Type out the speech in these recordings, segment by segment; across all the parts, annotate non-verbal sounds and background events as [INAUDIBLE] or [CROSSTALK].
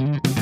Mm-hmm.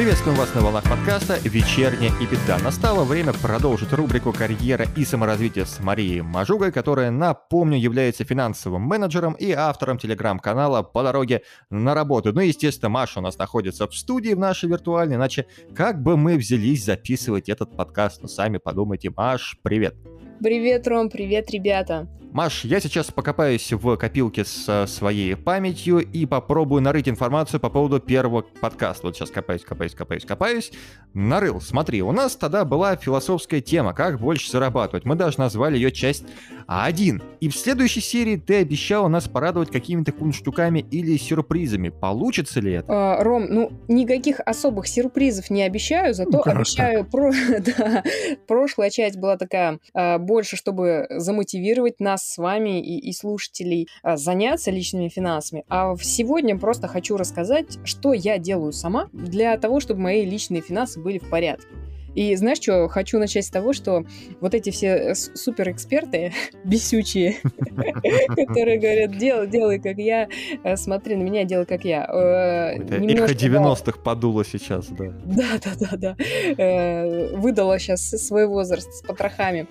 Приветствуем вас на волнах подкаста «Вечерняя беда». Настало время продолжить рубрику «Карьера и саморазвитие» с Марией Мажугой, которая, напомню, является финансовым менеджером и автором телеграм-канала «По дороге на работу». Ну естественно, Маша у нас находится в студии в нашей виртуальной, иначе как бы мы взялись записывать этот подкаст? Ну, сами подумайте. Маш, привет! Привет, Ром, привет, ребята! Маш, я сейчас покопаюсь в копилке с своей памятью и попробую нарыть информацию по поводу первого подкаста. Вот сейчас копаюсь, копаюсь, копаюсь, копаюсь. Нарыл. Смотри, у нас тогда была философская тема, как больше зарабатывать. Мы даже назвали ее часть 1. И в следующей серии ты обещала нас порадовать какими-то кунштуками или сюрпризами. Получится ли это? А, Ром, ну, никаких особых сюрпризов не обещаю, зато ну, обещаю... Про... [LAUGHS] да, прошлая часть была такая а, больше, чтобы замотивировать нас нас с вами и, и слушателей а, заняться личными финансами. А сегодня просто хочу рассказать, что я делаю сама для того, чтобы мои личные финансы были в порядке. И знаешь что, хочу начать с того, что вот эти все э, суперэксперты [LAUGHS] бесючие, [LAUGHS] которые говорят, делай, делай, как я, э, смотри на меня, делай, как я. Их 90-х подуло сейчас, да. Да, да, да, да. Э, выдала сейчас свой возраст с потрохами.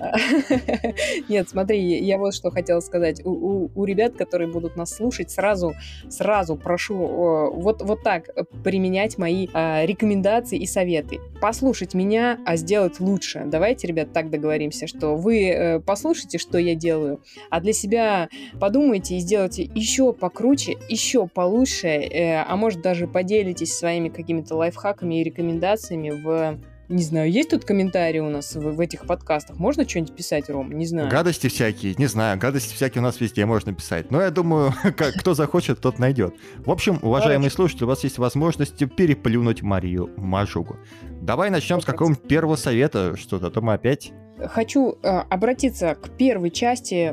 [LAUGHS] Нет, смотри, я вот что хотела сказать. У, у, ребят, которые будут нас слушать, сразу, сразу прошу вот, вот так применять мои рекомендации и советы. Послушай слушать меня, а сделать лучше. Давайте, ребят, так договоримся, что вы э, послушайте, что я делаю, а для себя подумайте и сделайте еще покруче, еще получше, э, а может даже поделитесь своими какими-то лайфхаками и рекомендациями в не знаю, есть тут комментарии у нас в, в этих подкастах? Можно что-нибудь писать, Ром? Не знаю. Гадости всякие, не знаю, гадости всякие у нас везде можно писать. Но я думаю, [LAUGHS] как, кто захочет, тот найдет. В общем, уважаемые слушатели, у вас есть возможность переплюнуть Марию Мажугу. Давай начнем с какого-нибудь первого совета, что-то, то мы опять хочу э, обратиться к первой части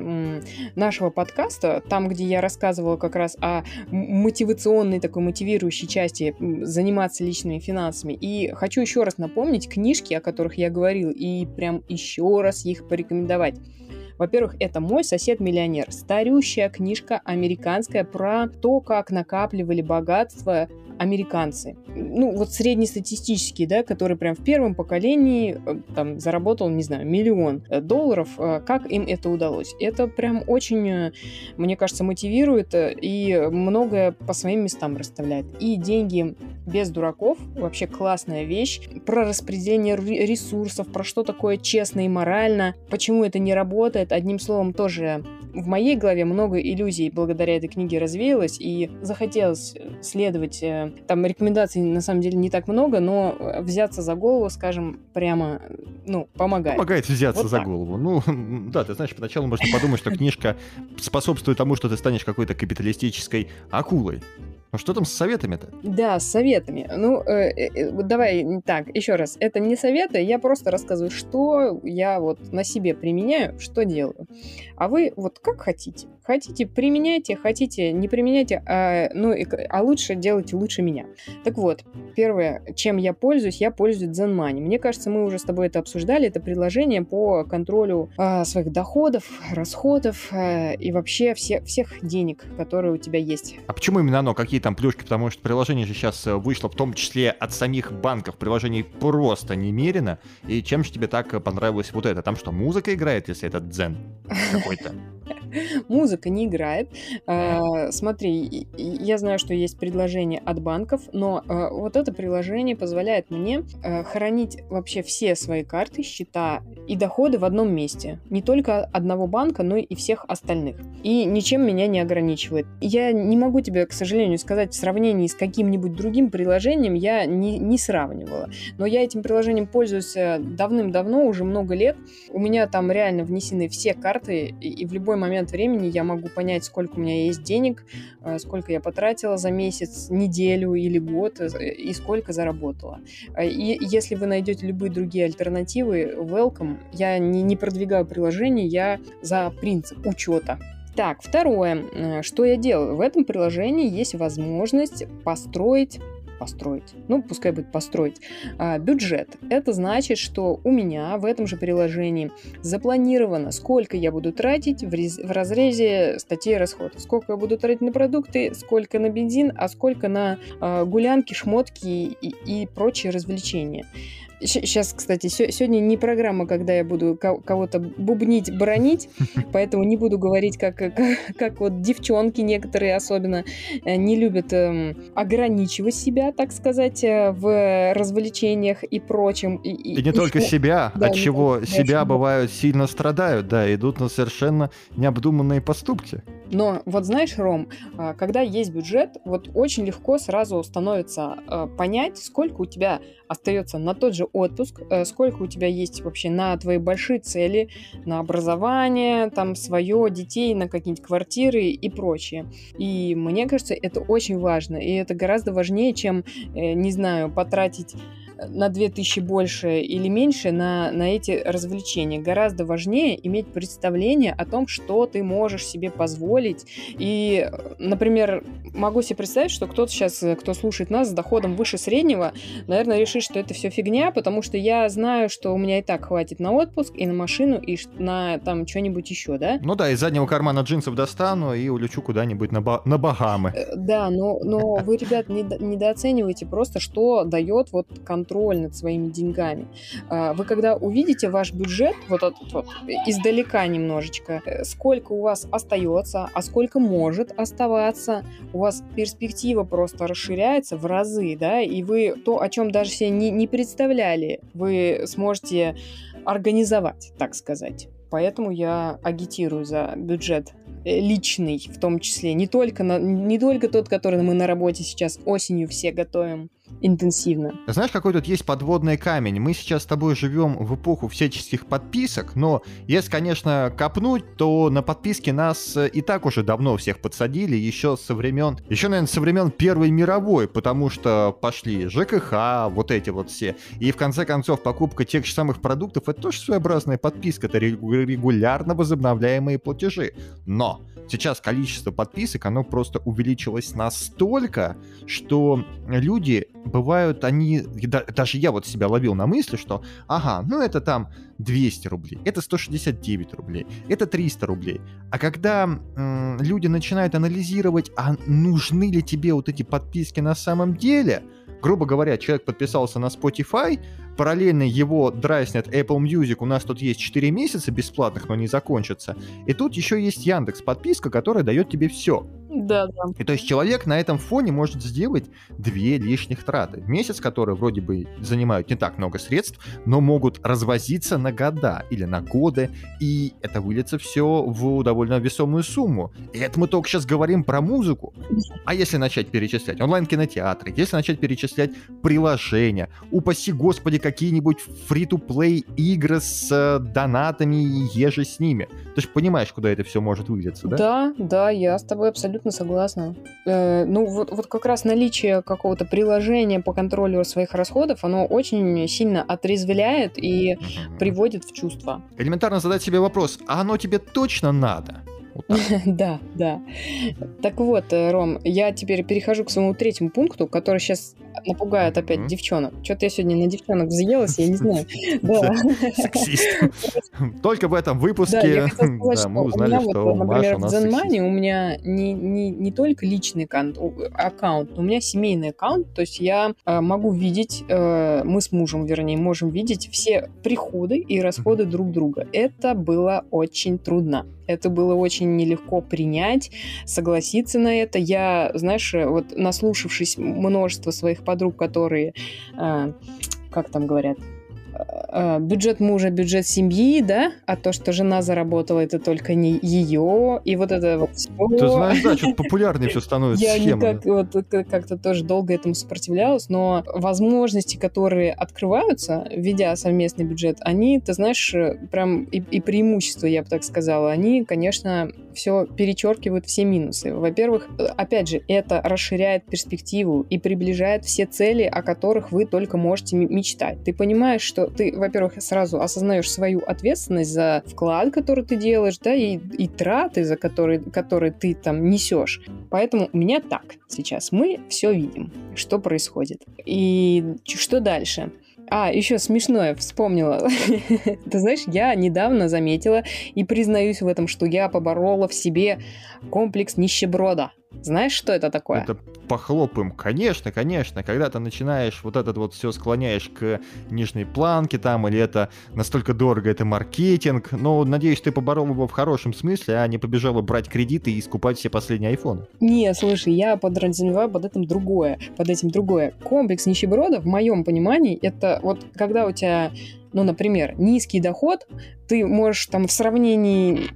нашего подкаста, там, где я рассказывала как раз о мотивационной такой мотивирующей части заниматься личными финансами. И хочу еще раз напомнить книжки, о которых я говорил, и прям еще раз их порекомендовать. Во-первых, это «Мой сосед-миллионер». Старющая книжка американская про то, как накапливали богатство американцы. Ну, вот среднестатистические, да, которые прям в первом поколении э, там заработал, не знаю, миллион э, долларов, э, как им это удалось. Это прям очень, мне кажется, мотивирует и многое по своим местам расставляет. И деньги без дураков, вообще классная вещь, про распределение ресурсов, про что такое честно и морально, почему это не работает, одним словом, тоже в моей голове много иллюзий благодаря этой книге развеялось, и захотелось следовать там рекомендаций на самом деле не так много, но э, взяться за голову, скажем, прямо, ну, помогает. Помогает взяться вот за так. голову. Ну, [LAUGHS] да, ты знаешь, поначалу можно подумать, что книжка способствует тому, что ты станешь какой-то капиталистической акулой. Ну что там с советами-то? Да, с советами. Ну, э, э, э, давай так, еще раз. Это не советы, я просто рассказываю, что я вот на себе применяю, что делаю. А вы вот как хотите. Хотите, применяйте, хотите, не применяйте, а, ну, а лучше делайте лучше меня. Так вот, первое, чем я пользуюсь, я пользуюсь Zen Money. Мне кажется, мы уже с тобой это обсуждали. Это приложение по контролю а, своих доходов, расходов а, и вообще все, всех денег, которые у тебя есть. А почему именно оно? Какие там плюшки? Потому что приложение же сейчас э, вышло в том числе от самих банков. Приложений просто немерено. И чем же тебе так понравилось вот это? Там что, музыка играет, если это Zen какой-то? [LAUGHS] Музыка не играет. А, смотри, я знаю, что есть предложение от банков, но а, вот это приложение позволяет мне а, хранить вообще все свои карты, счета и доходы в одном месте. Не только одного банка, но и всех остальных. И ничем меня не ограничивает. Я не могу тебе, к сожалению, сказать в сравнении с каким-нибудь другим приложением, я не, не сравнивала. Но я этим приложением пользуюсь э, давным-давно, уже много лет. У меня там реально внесены все карты, и в любой момент времени я могу понять, сколько у меня есть денег, э, сколько я потратила за месяц, неделю или год, э, и сколько заработала. Э, и если вы найдете любые другие альтернативы, welcome. Я не, не продвигаю приложение, я за принцип учета. Так, второе, что я делаю. В этом приложении есть возможность построить построить. Ну, пускай будет построить. А, бюджет. Это значит, что у меня в этом же приложении запланировано, сколько я буду тратить в, рез- в разрезе статей расходов. Сколько я буду тратить на продукты, сколько на бензин, а сколько на э, гулянки, шмотки и, и прочие развлечения. Сейчас, кстати, сегодня не программа, когда я буду кого-то бубнить, бронить, [LAUGHS] поэтому не буду говорить, как, как, как вот девчонки некоторые особенно э, не любят эм, ограничивать себя, так сказать, э, в развлечениях и прочем. И, и, и не и только что... себя, да, от чего себя бывают сильно страдают, да, идут на совершенно необдуманные поступки. Но вот знаешь, Ром, а, когда есть бюджет, вот очень легко сразу становится э, понять, сколько у тебя остается на тот же отпуск, э, сколько у тебя есть вообще на твои большие цели, на образование, там, свое, детей, на какие-нибудь квартиры и прочее. И мне кажется, это очень важно, и это гораздо важнее, чем, э, не знаю, потратить на 2000 больше или меньше на, на эти развлечения. Гораздо важнее иметь представление о том, что ты можешь себе позволить. И, например, могу себе представить, что кто-то сейчас, кто слушает нас с доходом выше среднего, наверное, решит, что это все фигня, потому что я знаю, что у меня и так хватит на отпуск, и на машину, и на там что-нибудь еще, да? Ну да, из заднего кармана джинсов достану и улечу куда-нибудь на, ба- на Багамы. Э, да, но, но вы, ребят, недооцениваете просто, что дает вот контроль контроль над своими деньгами. А, вы когда увидите ваш бюджет, вот этот вот, издалека немножечко, э, сколько у вас остается, а сколько может оставаться, у вас перспектива просто расширяется в разы, да, и вы то, о чем даже себе не, не представляли, вы сможете организовать, так сказать. Поэтому я агитирую за бюджет э, личный в том числе, не только, на, не только тот, который мы на работе сейчас осенью все готовим, интенсивно. Знаешь, какой тут есть подводный камень? Мы сейчас с тобой живем в эпоху всяческих подписок, но если, конечно, копнуть, то на подписки нас э, и так уже давно всех подсадили, еще со времен, еще, наверное, со времен Первой мировой, потому что пошли ЖКХ, вот эти вот все. И в конце концов, покупка тех же самых продуктов, это тоже своеобразная подписка, это регулярно возобновляемые платежи. Но сейчас количество подписок, оно просто увеличилось настолько, что люди бывают они, даже я вот себя ловил на мысли, что, ага, ну это там 200 рублей, это 169 рублей, это 300 рублей. А когда м, люди начинают анализировать, а нужны ли тебе вот эти подписки на самом деле, грубо говоря, человек подписался на Spotify, параллельно его дразнят Apple Music, у нас тут есть 4 месяца бесплатных, но не закончатся. И тут еще есть Яндекс подписка, которая дает тебе все. Да, да. И то есть человек на этом фоне может сделать две лишних траты месяц, которые вроде бы занимают не так много средств, но могут развозиться на года или на годы, и это выльется все в довольно весомую сумму. И это мы только сейчас говорим про музыку. А если начать перечислять онлайн-кинотеатры, если начать перечислять приложения, упаси господи, какие-нибудь фри-то-плей игры с э, донатами и еже с ними. Ты же понимаешь, куда это все может вылиться, да? Да, да, я с тобой абсолютно согласна. Э, ну, вот, вот как раз наличие какого-то приложения по контролю своих расходов, оно очень сильно отрезвляет и приводит в чувство. Элементарно задать себе вопрос, а оно тебе точно надо? [LAUGHS] Да, да. Так вот, э, Ром, я теперь перехожу к своему третьему пункту, который сейчас напугает опять девчонок. Что-то я сегодня на девчонок взъелась, я не знаю. [LAUGHS] Да. [LAUGHS] Только в этом выпуске [LAUGHS] мы узнали, что Например, в Zenmoney у меня не только личный аккаунт, у меня семейный аккаунт, то есть я э, могу видеть, э, мы с мужем, вернее, можем видеть все приходы и расходы друг друга. Это было очень трудно. Это было очень нелегко принять, согласиться на это. Я, знаешь, вот наслушавшись множество своих подруг, которые, э, как там говорят, бюджет мужа, бюджет семьи, да, а то, что жена заработала, это только не ее, и вот это вот все. Ты знаешь, да, что-то популярнее все становится Я никак вот как-то тоже долго этому сопротивлялась, но возможности, которые открываются, ведя совместный бюджет, они, ты знаешь, прям и, и преимущества, я бы так сказала, они, конечно, все перечеркивают все минусы. Во-первых, опять же, это расширяет перспективу и приближает все цели, о которых вы только можете мечтать. Ты понимаешь, что ты, во-первых, сразу осознаешь свою ответственность за вклад, который ты делаешь, да, и, и траты, за которые, которые ты там несешь. Поэтому у меня так сейчас. Мы все видим, что происходит. И что дальше? А, еще смешное вспомнила. [LAUGHS] Ты знаешь, я недавно заметила и признаюсь в этом, что я поборола в себе комплекс нищеброда. Знаешь, что это такое? Это похлопаем. Конечно, конечно. Когда ты начинаешь вот этот вот все склоняешь к нижней планке там, или это настолько дорого, это маркетинг. Но, надеюсь, ты поборол его в хорошем смысле, а не побежала брать кредиты и скупать все последние айфоны. Не, слушай, я подразумеваю под этим другое. Под этим другое. Комплекс нищеброда, в моем понимании, это вот когда у тебя ну, например, низкий доход, ты можешь там в сравнении,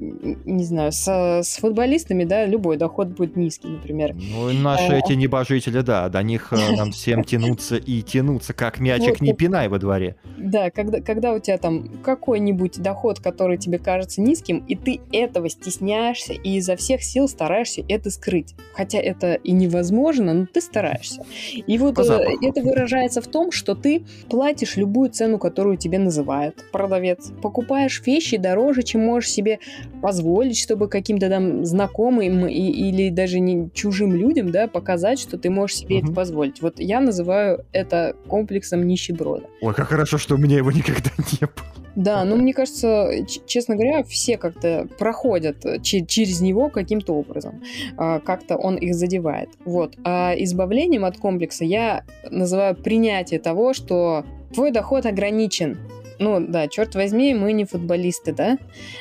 не знаю, с, с футболистами, да, любой доход будет низкий, например. Ну, наши а, эти небожители, да, до них э, нам [LAUGHS] всем тянуться и тянуться, как мячик не пинай во дворе. Да, когда, когда у тебя там какой-нибудь доход, который тебе кажется низким, и ты этого стесняешься и изо всех сил стараешься это скрыть. Хотя это и невозможно, но ты стараешься. И вот э, это выражается в том, что ты платишь любую цену, которую тебе называет продавец. Покупаешь вещи дороже, чем можешь себе позволить, чтобы каким-то там знакомым и, или даже не чужим людям, да, показать, что ты можешь себе угу. это позволить. Вот я называю это комплексом нищеброда. Ой, как хорошо, что у меня его никогда [LAUGHS] не было. Да, ну мне кажется, честно говоря, все как-то проходят через него каким-то образом. А, как-то он их задевает. Вот. А избавлением от комплекса я называю принятие того, что твой доход ограничен. Ну да, черт возьми, мы не футболисты, да.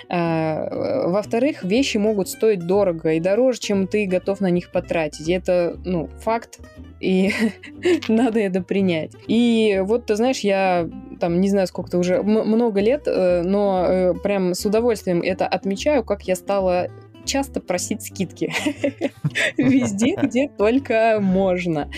А, во-вторых, вещи могут стоить дорого и дороже, чем ты готов на них потратить. Это, ну, факт, и [LAUGHS] надо это принять. И вот, ты знаешь, я там, не знаю, сколько-то уже, много лет, э, но э, прям с удовольствием это отмечаю, как я стала часто просить скидки. [LAUGHS] Везде, где только можно.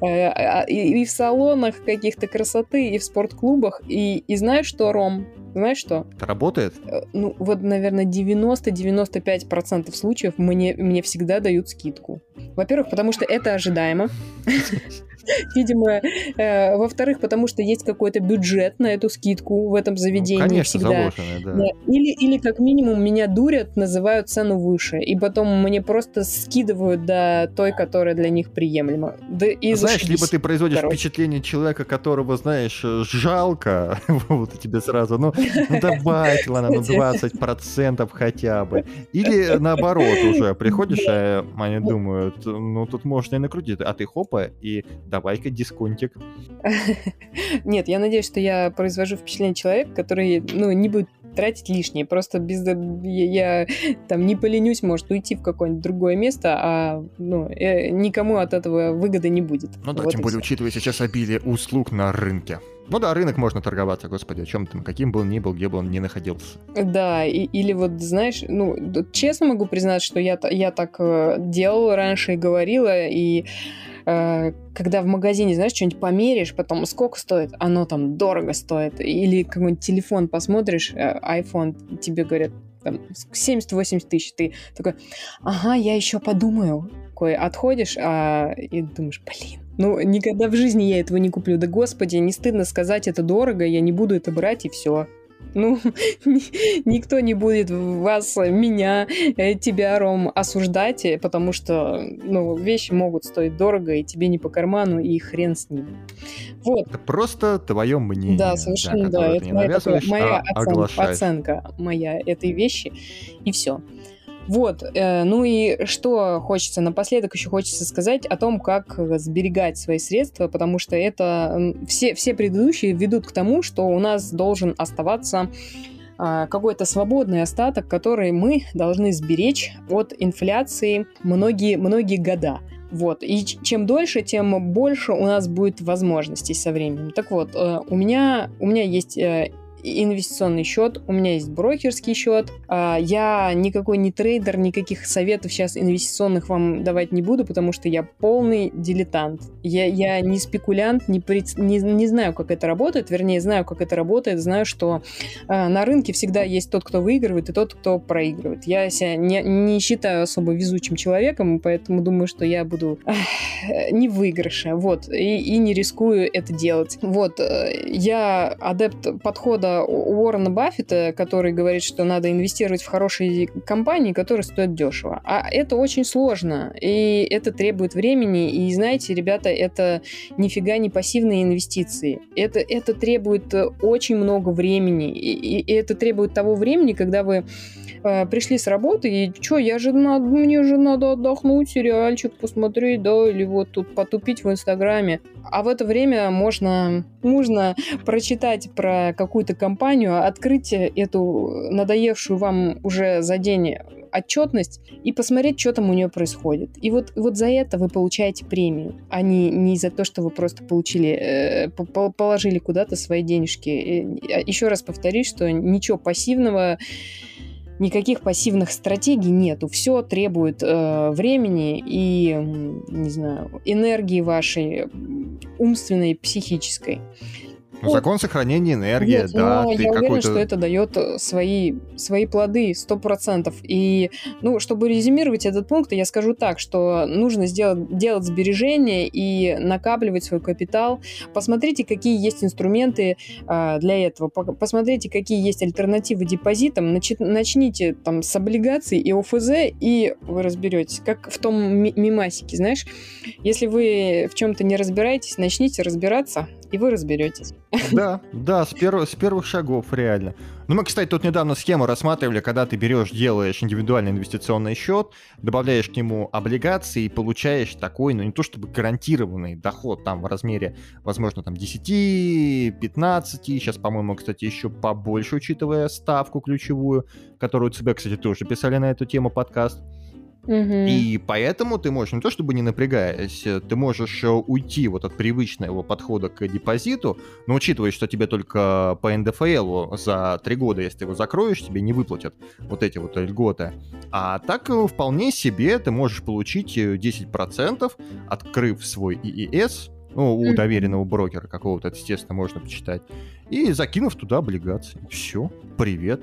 Э, а, и в салонах каких-то красоты, и в спортклубах. И, и знаешь что, Ром? Знаешь что? Это работает? Э, ну, вот, наверное, 90-95% случаев мне, мне всегда дают скидку. Во-первых, потому что это ожидаемо. [LAUGHS] Видимо, э, во-вторых, потому что есть какой-то бюджет на эту скидку в этом заведении ну, конечно, всегда. Да. Или, или как минимум меня дурят, называют цену выше, и потом мне просто скидывают до той, которая для них приемлема. Да и знаешь, либо ты производишь короче. впечатление человека, которого, знаешь, жалко, [LAUGHS] вот тебе сразу, ну, ну давайте, ладно, ну 20% хотя бы. Или наоборот уже, приходишь, а они думают, ну тут можно и накрутить, а ты хопа, и давай-ка дисконтик. [LAUGHS] Нет, я надеюсь, что я произвожу впечатление человека, который, ну, не будет тратить лишнее. Просто без я, я там не поленюсь, может уйти в какое-нибудь другое место, а ну, э, никому от этого выгоды не будет. Ну да, вот тем более, все. учитывая сейчас обилие услуг на рынке. Ну да, рынок можно торговаться, господи, о чем там, каким бы он ни был, где бы он ни находился. Да, и, или вот, знаешь, ну, честно могу признать, что я, я так э, делала раньше и говорила, и Э, когда в магазине, знаешь, что-нибудь померишь, потом сколько стоит, оно там дорого стоит. Или какой-нибудь телефон посмотришь, э, iPhone, тебе говорят, там, 70-80 тысяч, ты такой, ага, я еще подумаю. Такой отходишь а, и думаешь, блин, ну, никогда в жизни я этого не куплю. Да господи, не стыдно сказать, это дорого, я не буду это брать, и все. Ну, [LAUGHS] никто не будет вас, меня, э, тебя, Ром, осуждать, э, потому что, ну, вещи могут стоить дорого, и тебе не по карману, и хрен с ним. Вот. Это просто твое мнение. Да, совершенно, да. да. Это моя, такая, моя а оценка, оценка моя этой вещи, и все. Вот, э, ну и что хочется напоследок еще хочется сказать о том, как сберегать свои средства, потому что это все, все предыдущие ведут к тому, что у нас должен оставаться э, какой-то свободный остаток, который мы должны сберечь от инфляции многие, многие года. Вот. И чем дольше, тем больше у нас будет возможностей со временем. Так вот, э, у меня, у меня есть э, инвестиционный счет, у меня есть брокерский счет. А, я никакой не трейдер, никаких советов сейчас инвестиционных вам давать не буду, потому что я полный дилетант. Я, я не спекулянт, не, пред, не, не знаю, как это работает, вернее, знаю, как это работает, знаю, что э, на рынке всегда есть тот, кто выигрывает, и тот, кто проигрывает. Я себя не, не считаю особо везучим человеком, поэтому думаю, что я буду не в выигрыше, вот, и, и не рискую это делать. Вот, э, я адепт подхода Уоррена Баффета, который говорит, что надо инвестировать в хорошие компании, которые стоят дешево. А это очень сложно, и это требует времени, и знаете, ребята, это нифига не пассивные инвестиции. Это, это требует очень много времени, и, и это требует того времени, когда вы э, пришли с работы, и что, я же надо, мне же надо отдохнуть, сериальчик посмотреть, да, или вот тут потупить в Инстаграме. А в это время можно, можно прочитать про какую-то компанию, открыть эту надоевшую вам уже за день отчетность и посмотреть, что там у нее происходит. И вот, вот за это вы получаете премию, а не, не за то, что вы просто получили, э, положили куда-то свои денежки. А еще раз повторюсь, что ничего пассивного никаких пассивных стратегий нету. Все требует э, времени и, не знаю, энергии вашей умственной, психической. Ну, закон сохранения энергии, Нет, да. Но я уверена, что это дает э, свои, свои плоды, сто процентов. И, ну, чтобы резюмировать этот пункт, я скажу так, что нужно сделать, делать сбережения и накапливать свой капитал. Посмотрите, какие есть инструменты а, для этого. Посмотрите, какие есть альтернативы депозитам. Начи, начните там с облигаций и ОФЗ, и вы разберетесь. Как в том мимасике, знаешь, если вы в чем-то не разбираетесь, начните разбираться, и вы разберетесь. Да, [LAUGHS] да, с, перв, с первых шагов, реально. Ну, мы, кстати, тут недавно схему рассматривали, когда ты берешь, делаешь индивидуальный инвестиционный счет, добавляешь к нему облигации и получаешь такой, ну, не то чтобы гарантированный доход там в размере, возможно, там 10, 15, сейчас, по-моему, кстати, еще побольше, учитывая ставку ключевую, которую ЦБ, кстати, тоже писали на эту тему подкаст. Угу. И поэтому ты можешь, не то чтобы не напрягаясь, ты можешь э, уйти вот от привычного подхода к депозиту, но учитывая, что тебе только по НДФЛ за три года, если ты его закроешь, тебе не выплатят вот эти вот льготы. А так э, вполне себе ты можешь получить 10%, э, открыв свой ИИС, ну, у доверенного брокера какого-то, естественно, можно почитать, и закинув туда облигации. Все, привет.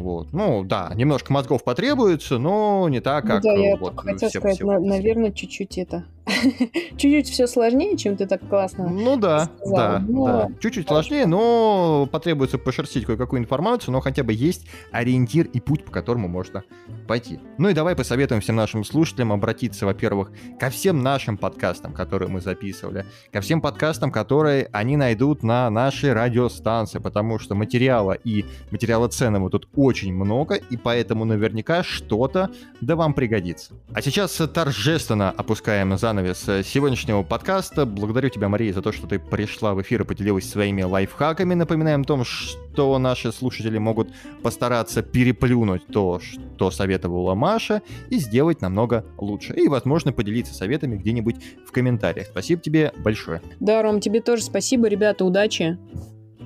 Вот. Ну, да, немножко мозгов потребуется, но не так, ну как да, я вот, хотел сказать, на, наверное, чуть-чуть это [LAUGHS] Чуть-чуть все сложнее, чем ты так классно Ну да, сказал, да, но... да. Чуть-чуть сложнее, но потребуется пошерстить кое-какую информацию, но хотя бы есть ориентир и путь, по которому можно пойти. Ну и давай посоветуем всем нашим слушателям обратиться, во-первых, ко всем нашим подкастам, которые мы записывали, ко всем подкастам, которые они найдут на нашей радиостанции, потому что материала и материала ценного тут очень много, и поэтому наверняка что-то да вам пригодится. А сейчас торжественно опускаем занавес занавес э, сегодняшнего подкаста. Благодарю тебя, Мария, за то, что ты пришла в эфир и поделилась своими лайфхаками. Напоминаем о том, что наши слушатели могут постараться переплюнуть то, что советовала Маша, и сделать намного лучше. И, возможно, поделиться советами где-нибудь в комментариях. Спасибо тебе большое. Да, Ром, тебе тоже спасибо. Ребята, удачи.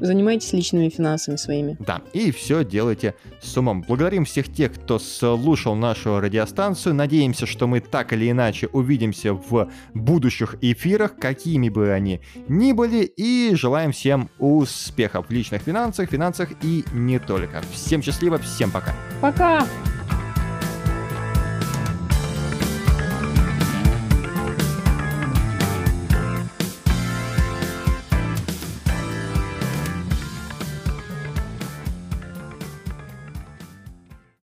Занимайтесь личными финансами своими. Да, и все делайте с умом. Благодарим всех тех, кто слушал нашу радиостанцию. Надеемся, что мы так или иначе увидимся в будущих эфирах, какими бы они ни были. И желаем всем успехов в личных финансах, финансах и не только. Всем счастливо, всем пока. Пока!